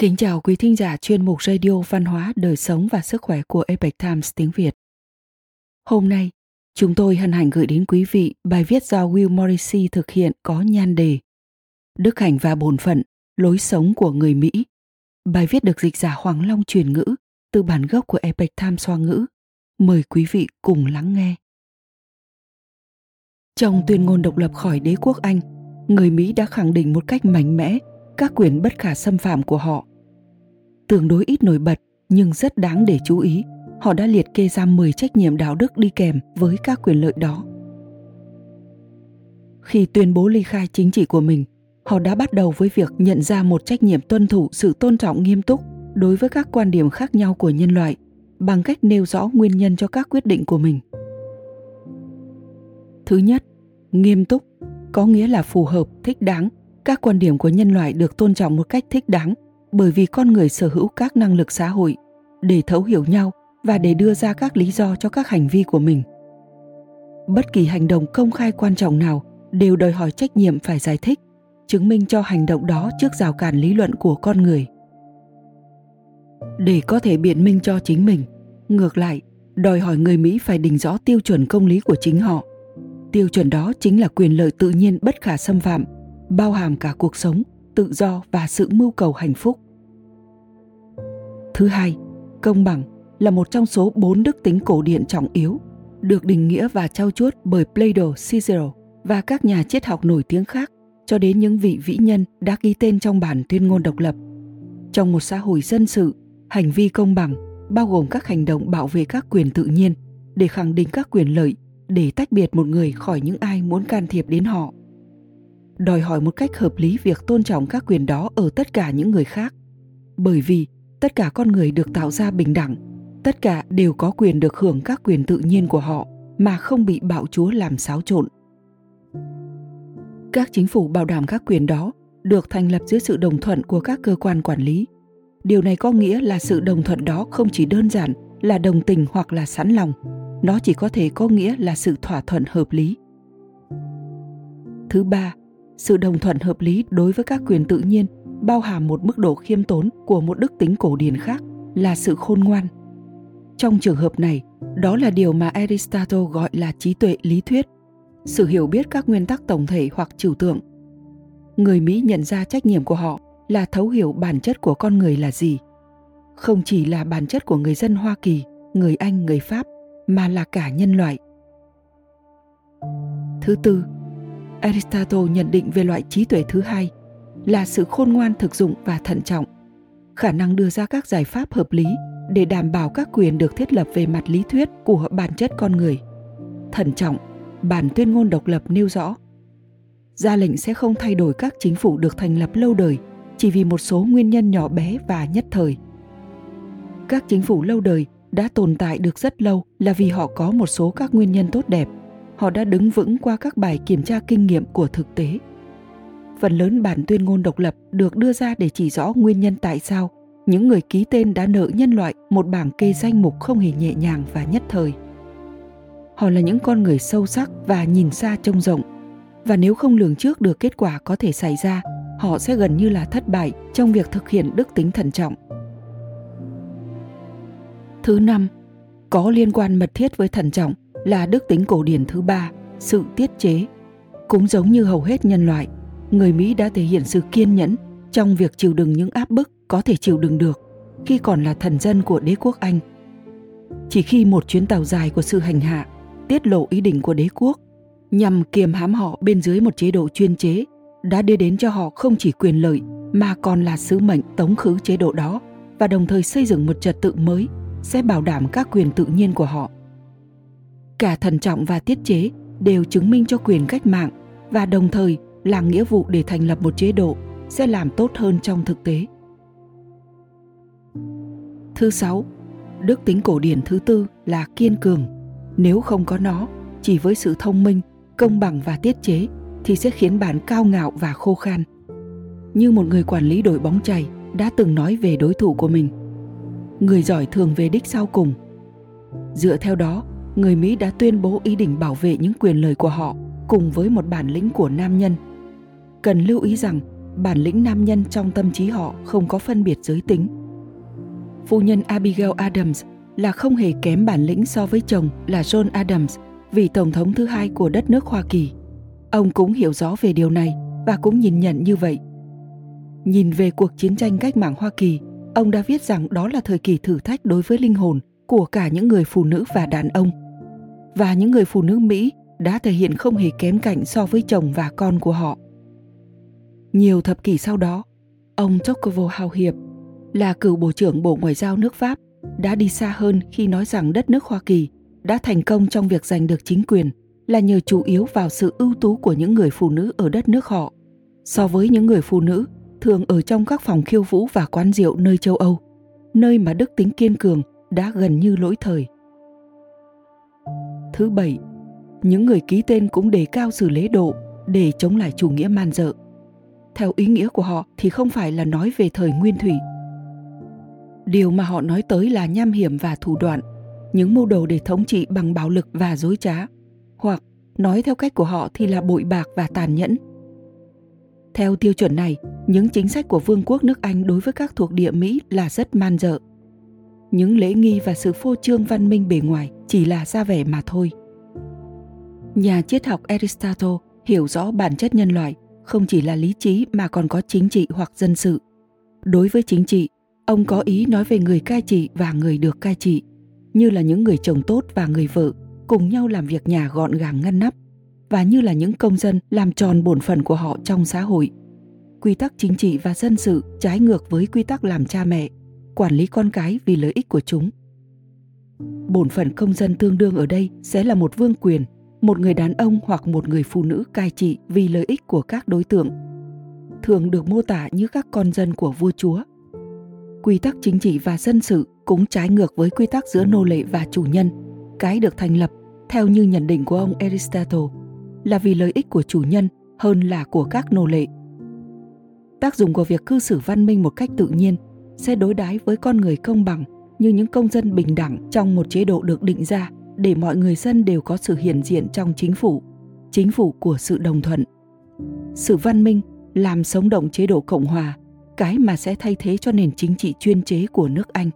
Kính chào quý thính giả chuyên mục radio văn hóa, đời sống và sức khỏe của Epoch Times tiếng Việt. Hôm nay, chúng tôi hân hạnh gửi đến quý vị bài viết do Will Morrissey thực hiện có nhan đề Đức hạnh và bổn phận, lối sống của người Mỹ. Bài viết được dịch giả Hoàng Long truyền ngữ từ bản gốc của Epoch Times Hoa ngữ. Mời quý vị cùng lắng nghe. Trong tuyên ngôn độc lập khỏi đế quốc Anh, người Mỹ đã khẳng định một cách mạnh mẽ các quyền bất khả xâm phạm của họ. Tương đối ít nổi bật nhưng rất đáng để chú ý, họ đã liệt kê ra 10 trách nhiệm đạo đức đi kèm với các quyền lợi đó. Khi tuyên bố ly khai chính trị của mình, họ đã bắt đầu với việc nhận ra một trách nhiệm tuân thủ sự tôn trọng nghiêm túc đối với các quan điểm khác nhau của nhân loại bằng cách nêu rõ nguyên nhân cho các quyết định của mình. Thứ nhất, nghiêm túc có nghĩa là phù hợp, thích đáng các quan điểm của nhân loại được tôn trọng một cách thích đáng bởi vì con người sở hữu các năng lực xã hội, để thấu hiểu nhau và để đưa ra các lý do cho các hành vi của mình. Bất kỳ hành động công khai quan trọng nào đều đòi hỏi trách nhiệm phải giải thích, chứng minh cho hành động đó trước rào cản lý luận của con người. Để có thể biện minh cho chính mình, ngược lại, đòi hỏi người mỹ phải định rõ tiêu chuẩn công lý của chính họ. Tiêu chuẩn đó chính là quyền lợi tự nhiên bất khả xâm phạm, bao hàm cả cuộc sống tự do và sự mưu cầu hạnh phúc thứ hai công bằng là một trong số bốn đức tính cổ điển trọng yếu được định nghĩa và trao chuốt bởi Plato, Cicero và các nhà triết học nổi tiếng khác cho đến những vị vĩ nhân đã ghi tên trong bản tuyên ngôn độc lập. Trong một xã hội dân sự, hành vi công bằng bao gồm các hành động bảo vệ các quyền tự nhiên để khẳng định các quyền lợi để tách biệt một người khỏi những ai muốn can thiệp đến họ đòi hỏi một cách hợp lý việc tôn trọng các quyền đó ở tất cả những người khác. Bởi vì, tất cả con người được tạo ra bình đẳng, tất cả đều có quyền được hưởng các quyền tự nhiên của họ, mà không bị bạo chúa làm xáo trộn. Các chính phủ bảo đảm các quyền đó được thành lập dưới sự đồng thuận của các cơ quan quản lý. Điều này có nghĩa là sự đồng thuận đó không chỉ đơn giản là đồng tình hoặc là sẵn lòng, nó chỉ có thể có nghĩa là sự thỏa thuận hợp lý. Thứ ba sự đồng thuận hợp lý đối với các quyền tự nhiên bao hàm một mức độ khiêm tốn của một đức tính cổ điển khác là sự khôn ngoan. Trong trường hợp này, đó là điều mà aristotle gọi là trí tuệ lý thuyết, sự hiểu biết các nguyên tắc tổng thể hoặc trừu tượng. Người mỹ nhận ra trách nhiệm của họ là thấu hiểu bản chất của con người là gì. Không chỉ là bản chất của người dân hoa kỳ, người anh, người pháp, mà là cả nhân loại. Thứ tư Aristotle nhận định về loại trí tuệ thứ hai là sự khôn ngoan thực dụng và thận trọng, khả năng đưa ra các giải pháp hợp lý để đảm bảo các quyền được thiết lập về mặt lý thuyết của bản chất con người. Thận trọng, bản tuyên ngôn độc lập nêu rõ. Ra lệnh sẽ không thay đổi các chính phủ được thành lập lâu đời chỉ vì một số nguyên nhân nhỏ bé và nhất thời. Các chính phủ lâu đời đã tồn tại được rất lâu là vì họ có một số các nguyên nhân tốt đẹp họ đã đứng vững qua các bài kiểm tra kinh nghiệm của thực tế. Phần lớn bản tuyên ngôn độc lập được đưa ra để chỉ rõ nguyên nhân tại sao những người ký tên đã nợ nhân loại một bảng kê danh mục không hề nhẹ nhàng và nhất thời. Họ là những con người sâu sắc và nhìn xa trông rộng, và nếu không lường trước được kết quả có thể xảy ra, họ sẽ gần như là thất bại trong việc thực hiện đức tính thận trọng. Thứ năm, có liên quan mật thiết với thận trọng là đức tính cổ điển thứ ba, sự tiết chế. Cũng giống như hầu hết nhân loại, người Mỹ đã thể hiện sự kiên nhẫn trong việc chịu đựng những áp bức có thể chịu đựng được khi còn là thần dân của đế quốc Anh. Chỉ khi một chuyến tàu dài của sự hành hạ tiết lộ ý định của đế quốc nhằm kiềm hãm họ bên dưới một chế độ chuyên chế đã đưa đến cho họ không chỉ quyền lợi mà còn là sứ mệnh tống khứ chế độ đó và đồng thời xây dựng một trật tự mới sẽ bảo đảm các quyền tự nhiên của họ cả thận trọng và tiết chế đều chứng minh cho quyền cách mạng và đồng thời là nghĩa vụ để thành lập một chế độ sẽ làm tốt hơn trong thực tế. Thứ sáu, đức tính cổ điển thứ tư là kiên cường. Nếu không có nó, chỉ với sự thông minh, công bằng và tiết chế thì sẽ khiến bạn cao ngạo và khô khan. Như một người quản lý đội bóng chày đã từng nói về đối thủ của mình. Người giỏi thường về đích sau cùng. Dựa theo đó, người Mỹ đã tuyên bố ý định bảo vệ những quyền lợi của họ cùng với một bản lĩnh của nam nhân. Cần lưu ý rằng bản lĩnh nam nhân trong tâm trí họ không có phân biệt giới tính. Phu nhân Abigail Adams là không hề kém bản lĩnh so với chồng là John Adams, vị tổng thống thứ hai của đất nước Hoa Kỳ. Ông cũng hiểu rõ về điều này và cũng nhìn nhận như vậy. Nhìn về cuộc chiến tranh cách mạng Hoa Kỳ, ông đã viết rằng đó là thời kỳ thử thách đối với linh hồn của cả những người phụ nữ và đàn ông. Và những người phụ nữ Mỹ đã thể hiện không hề kém cạnh so với chồng và con của họ. Nhiều thập kỷ sau đó, ông Tocqueville Hào Hiệp là cựu Bộ trưởng Bộ Ngoại giao nước Pháp đã đi xa hơn khi nói rằng đất nước Hoa Kỳ đã thành công trong việc giành được chính quyền là nhờ chủ yếu vào sự ưu tú của những người phụ nữ ở đất nước họ so với những người phụ nữ thường ở trong các phòng khiêu vũ và quán rượu nơi châu Âu, nơi mà đức tính kiên cường đã gần như lỗi thời. Thứ bảy, những người ký tên cũng đề cao sự lễ độ để chống lại chủ nghĩa man dợ. Theo ý nghĩa của họ thì không phải là nói về thời nguyên thủy. Điều mà họ nói tới là nham hiểm và thủ đoạn, những mưu đồ để thống trị bằng bạo lực và dối trá, hoặc nói theo cách của họ thì là bội bạc và tàn nhẫn. Theo tiêu chuẩn này, những chính sách của Vương quốc nước Anh đối với các thuộc địa Mỹ là rất man dợ. Những lễ nghi và sự phô trương văn minh bề ngoài chỉ là ra vẻ mà thôi. Nhà triết học Aristotle hiểu rõ bản chất nhân loại không chỉ là lý trí mà còn có chính trị hoặc dân sự. Đối với chính trị, ông có ý nói về người cai trị và người được cai trị, như là những người chồng tốt và người vợ cùng nhau làm việc nhà gọn gàng ngăn nắp và như là những công dân làm tròn bổn phận của họ trong xã hội. Quy tắc chính trị và dân sự trái ngược với quy tắc làm cha mẹ, quản lý con cái vì lợi ích của chúng. Bổn phận công dân tương đương ở đây sẽ là một vương quyền, một người đàn ông hoặc một người phụ nữ cai trị vì lợi ích của các đối tượng, thường được mô tả như các con dân của vua chúa quy tắc chính trị và dân sự cũng trái ngược với quy tắc giữa nô lệ và chủ nhân, cái được thành lập, theo như nhận định của ông aristotle, là vì lợi ích của chủ nhân hơn là của các nô lệ tác dụng của việc cư xử văn minh một cách tự nhiên sẽ đối đãi với con người công bằng như những công dân bình đẳng trong một chế độ được định ra để mọi người dân đều có sự hiện diện trong chính phủ, chính phủ của sự đồng thuận. Sự văn minh làm sống động chế độ Cộng hòa, cái mà sẽ thay thế cho nền chính trị chuyên chế của nước Anh.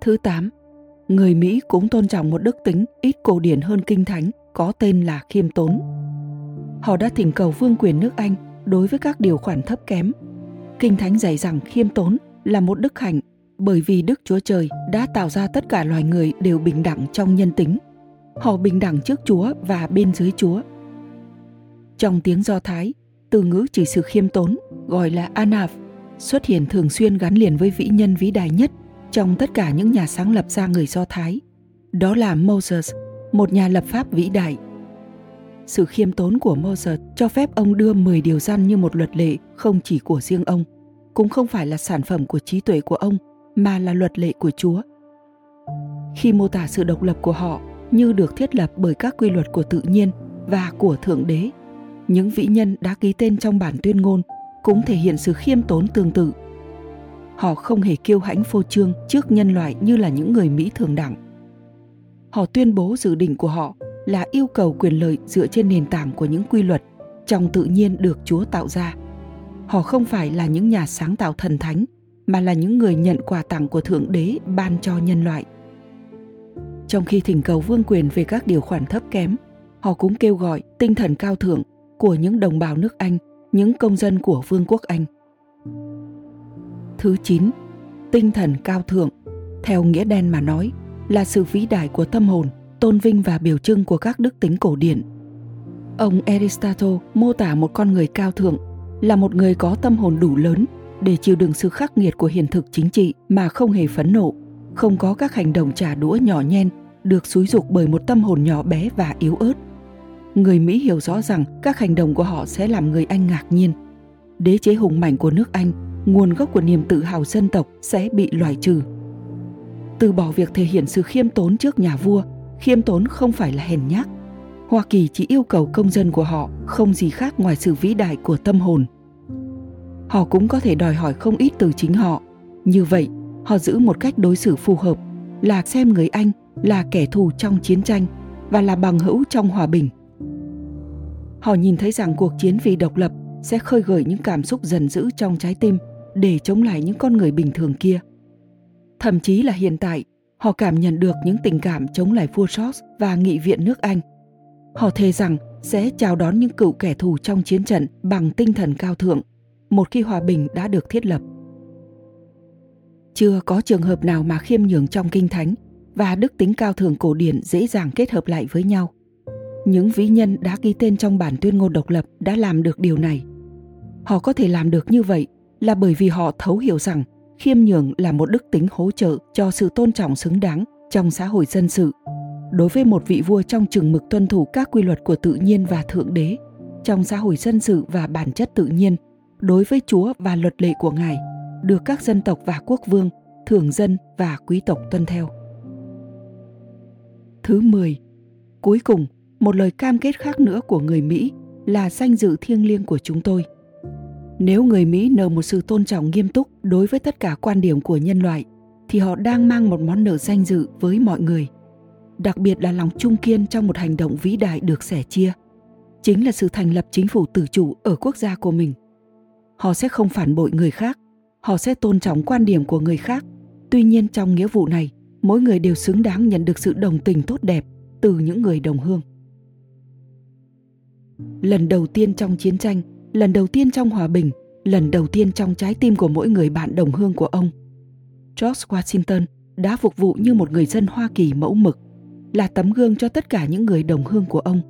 Thứ 8. Người Mỹ cũng tôn trọng một đức tính ít cổ điển hơn kinh thánh có tên là khiêm tốn. Họ đã thỉnh cầu vương quyền nước Anh đối với các điều khoản thấp kém. Kinh thánh dạy rằng khiêm tốn là một đức hạnh bởi vì Đức Chúa Trời đã tạo ra tất cả loài người đều bình đẳng trong nhân tính. Họ bình đẳng trước Chúa và bên dưới Chúa. Trong tiếng Do Thái, từ ngữ chỉ sự khiêm tốn gọi là Anav xuất hiện thường xuyên gắn liền với vĩ nhân vĩ đại nhất trong tất cả những nhà sáng lập ra người Do Thái. Đó là Moses, một nhà lập pháp vĩ đại. Sự khiêm tốn của Moses cho phép ông đưa 10 điều răn như một luật lệ không chỉ của riêng ông, cũng không phải là sản phẩm của trí tuệ của ông mà là luật lệ của Chúa. Khi mô tả sự độc lập của họ như được thiết lập bởi các quy luật của tự nhiên và của Thượng Đế, những vĩ nhân đã ký tên trong bản tuyên ngôn cũng thể hiện sự khiêm tốn tương tự. Họ không hề kiêu hãnh phô trương trước nhân loại như là những người Mỹ thường đẳng. Họ tuyên bố dự định của họ là yêu cầu quyền lợi dựa trên nền tảng của những quy luật trong tự nhiên được Chúa tạo ra. Họ không phải là những nhà sáng tạo thần thánh mà là những người nhận quà tặng của Thượng Đế ban cho nhân loại. Trong khi thỉnh cầu vương quyền về các điều khoản thấp kém, họ cũng kêu gọi tinh thần cao thượng của những đồng bào nước Anh, những công dân của Vương quốc Anh. Thứ 9. Tinh thần cao thượng, theo nghĩa đen mà nói, là sự vĩ đại của tâm hồn, tôn vinh và biểu trưng của các đức tính cổ điển. Ông Aristotle mô tả một con người cao thượng là một người có tâm hồn đủ lớn để chịu đựng sự khắc nghiệt của hiện thực chính trị mà không hề phẫn nộ, không có các hành động trả đũa nhỏ nhen, được xúi dục bởi một tâm hồn nhỏ bé và yếu ớt. Người Mỹ hiểu rõ rằng các hành động của họ sẽ làm người Anh ngạc nhiên. Đế chế hùng mạnh của nước Anh, nguồn gốc của niềm tự hào dân tộc sẽ bị loại trừ. Từ bỏ việc thể hiện sự khiêm tốn trước nhà vua, khiêm tốn không phải là hèn nhát. Hoa Kỳ chỉ yêu cầu công dân của họ không gì khác ngoài sự vĩ đại của tâm hồn họ cũng có thể đòi hỏi không ít từ chính họ như vậy họ giữ một cách đối xử phù hợp là xem người anh là kẻ thù trong chiến tranh và là bằng hữu trong hòa bình Họ nhìn thấy rằng cuộc chiến vì độc lập sẽ khơi gợi những cảm xúc dần dữ trong trái tim để chống lại những con người bình thường kia. Thậm chí là hiện tại, họ cảm nhận được những tình cảm chống lại vua George và nghị viện nước Anh. Họ thề rằng sẽ chào đón những cựu kẻ thù trong chiến trận bằng tinh thần cao thượng, một khi hòa bình đã được thiết lập. Chưa có trường hợp nào mà khiêm nhường trong kinh thánh và đức tính cao thượng cổ điển dễ dàng kết hợp lại với nhau. Những vĩ nhân đã ghi tên trong bản tuyên ngôn độc lập đã làm được điều này. Họ có thể làm được như vậy là bởi vì họ thấu hiểu rằng khiêm nhường là một đức tính hỗ trợ cho sự tôn trọng xứng đáng trong xã hội dân sự. Đối với một vị vua trong chừng mực tuân thủ các quy luật của tự nhiên và thượng đế, trong xã hội dân sự và bản chất tự nhiên, đối với chúa và luật lệ của ngài, được các dân tộc và quốc vương, thường dân và quý tộc tuân theo. Thứ 10 cuối cùng, một lời cam kết khác nữa của người mỹ là danh dự thiêng liêng của chúng tôi nếu người mỹ nợ một sự tôn trọng nghiêm túc đối với tất cả quan điểm của nhân loại, thì họ đang mang một món nợ danh dự với mọi người, đặc biệt là lòng trung kiên trong một hành động vĩ đại được sẻ chia. Chính là sự thành lập chính phủ tự chủ ở quốc gia của mình. Họ sẽ không phản bội người khác, họ sẽ tôn trọng quan điểm của người khác. Tuy nhiên trong nghĩa vụ này, mỗi người đều xứng đáng nhận được sự đồng tình tốt đẹp từ những người đồng hương. Lần đầu tiên trong chiến tranh lần đầu tiên trong hòa bình, lần đầu tiên trong trái tim của mỗi người bạn đồng hương của ông. George washington đã phục vụ như một người dân hoa kỳ mẫu mực, là tấm gương cho tất cả những người đồng hương của ông.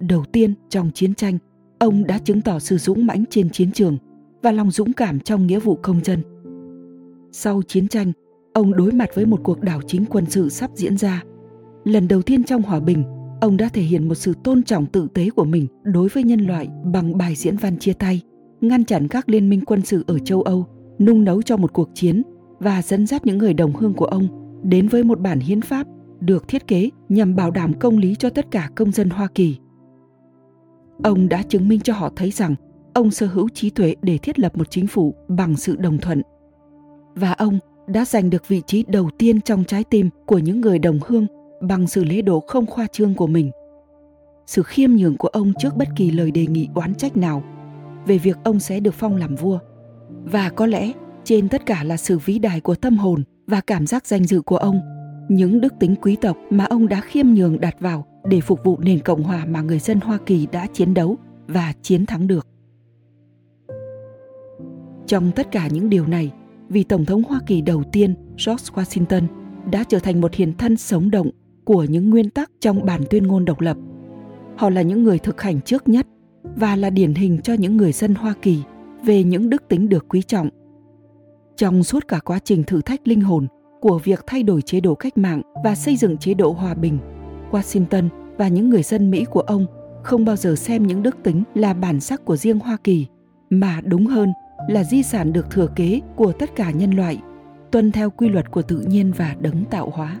Đầu tiên, trong chiến tranh, ông đã chứng tỏ sự dũng mãnh trên chiến trường và lòng dũng cảm trong nghĩa vụ công dân. Sau chiến tranh, ông đối mặt với một cuộc đảo chính quân sự sắp diễn ra. Lần đầu tiên trong hòa bình ông đã thể hiện một sự tôn trọng tự tế của mình đối với nhân loại bằng bài diễn văn chia tay, ngăn chặn các liên minh quân sự ở châu âu, nung nấu cho một cuộc chiến và dẫn dắt những người đồng hương của ông đến với một bản hiến pháp được thiết kế nhằm bảo đảm công lý cho tất cả công dân Hoa Kỳ. Ông đã chứng minh cho họ thấy rằng ông sở hữu trí tuệ để thiết lập một chính phủ bằng sự đồng thuận. Và ông đã giành được vị trí đầu tiên trong trái tim của những người đồng hương bằng sự lễ độ không khoa trương của mình. Sự khiêm nhường của ông trước bất kỳ lời đề nghị oán trách nào về việc ông sẽ được phong làm vua. Và có lẽ trên tất cả là sự vĩ đại của tâm hồn và cảm giác danh dự của ông những đức tính quý tộc mà ông đã khiêm nhường đặt vào để phục vụ nền cộng hòa mà người dân Hoa Kỳ đã chiến đấu và chiến thắng được. Trong tất cả những điều này, vị Tổng thống Hoa Kỳ đầu tiên George Washington đã trở thành một hiền thân sống động của những nguyên tắc trong bản tuyên ngôn độc lập. Họ là những người thực hành trước nhất và là điển hình cho những người dân Hoa Kỳ về những đức tính được quý trọng. Trong suốt cả quá trình thử thách linh hồn của việc thay đổi chế độ cách mạng và xây dựng chế độ hòa bình, Washington và những người dân Mỹ của ông không bao giờ xem những đức tính là bản sắc của riêng Hoa Kỳ, mà đúng hơn là di sản được thừa kế của tất cả nhân loại, tuân theo quy luật của tự nhiên và đấng tạo hóa.